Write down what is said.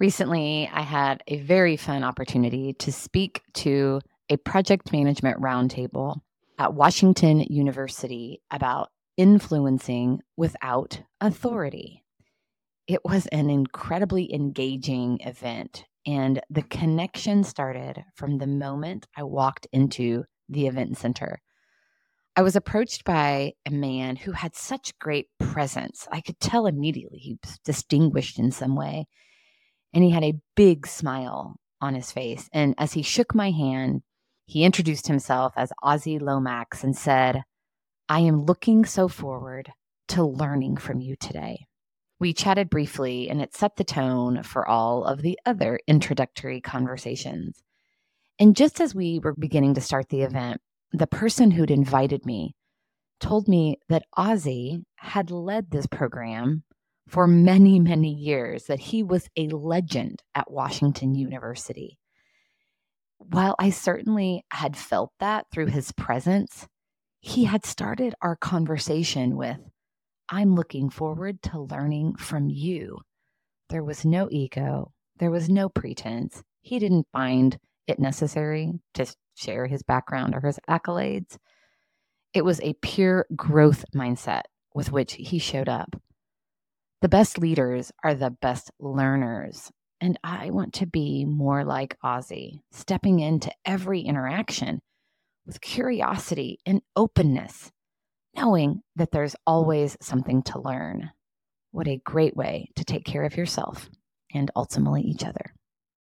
Recently, I had a very fun opportunity to speak to a project management roundtable at Washington University about influencing without authority. It was an incredibly engaging event, and the connection started from the moment I walked into the event center. I was approached by a man who had such great presence. I could tell immediately he was distinguished in some way. And he had a big smile on his face. And as he shook my hand, he introduced himself as Ozzy Lomax and said, I am looking so forward to learning from you today. We chatted briefly, and it set the tone for all of the other introductory conversations. And just as we were beginning to start the event, the person who'd invited me told me that Ozzy had led this program for many, many years, that he was a legend at Washington University. While I certainly had felt that through his presence, he had started our conversation with, I'm looking forward to learning from you. There was no ego, there was no pretense. He didn't find it necessary to share his background or his accolades. It was a pure growth mindset with which he showed up. The best leaders are the best learners. And I want to be more like Ozzy, stepping into every interaction with curiosity and openness, knowing that there's always something to learn. What a great way to take care of yourself and ultimately each other.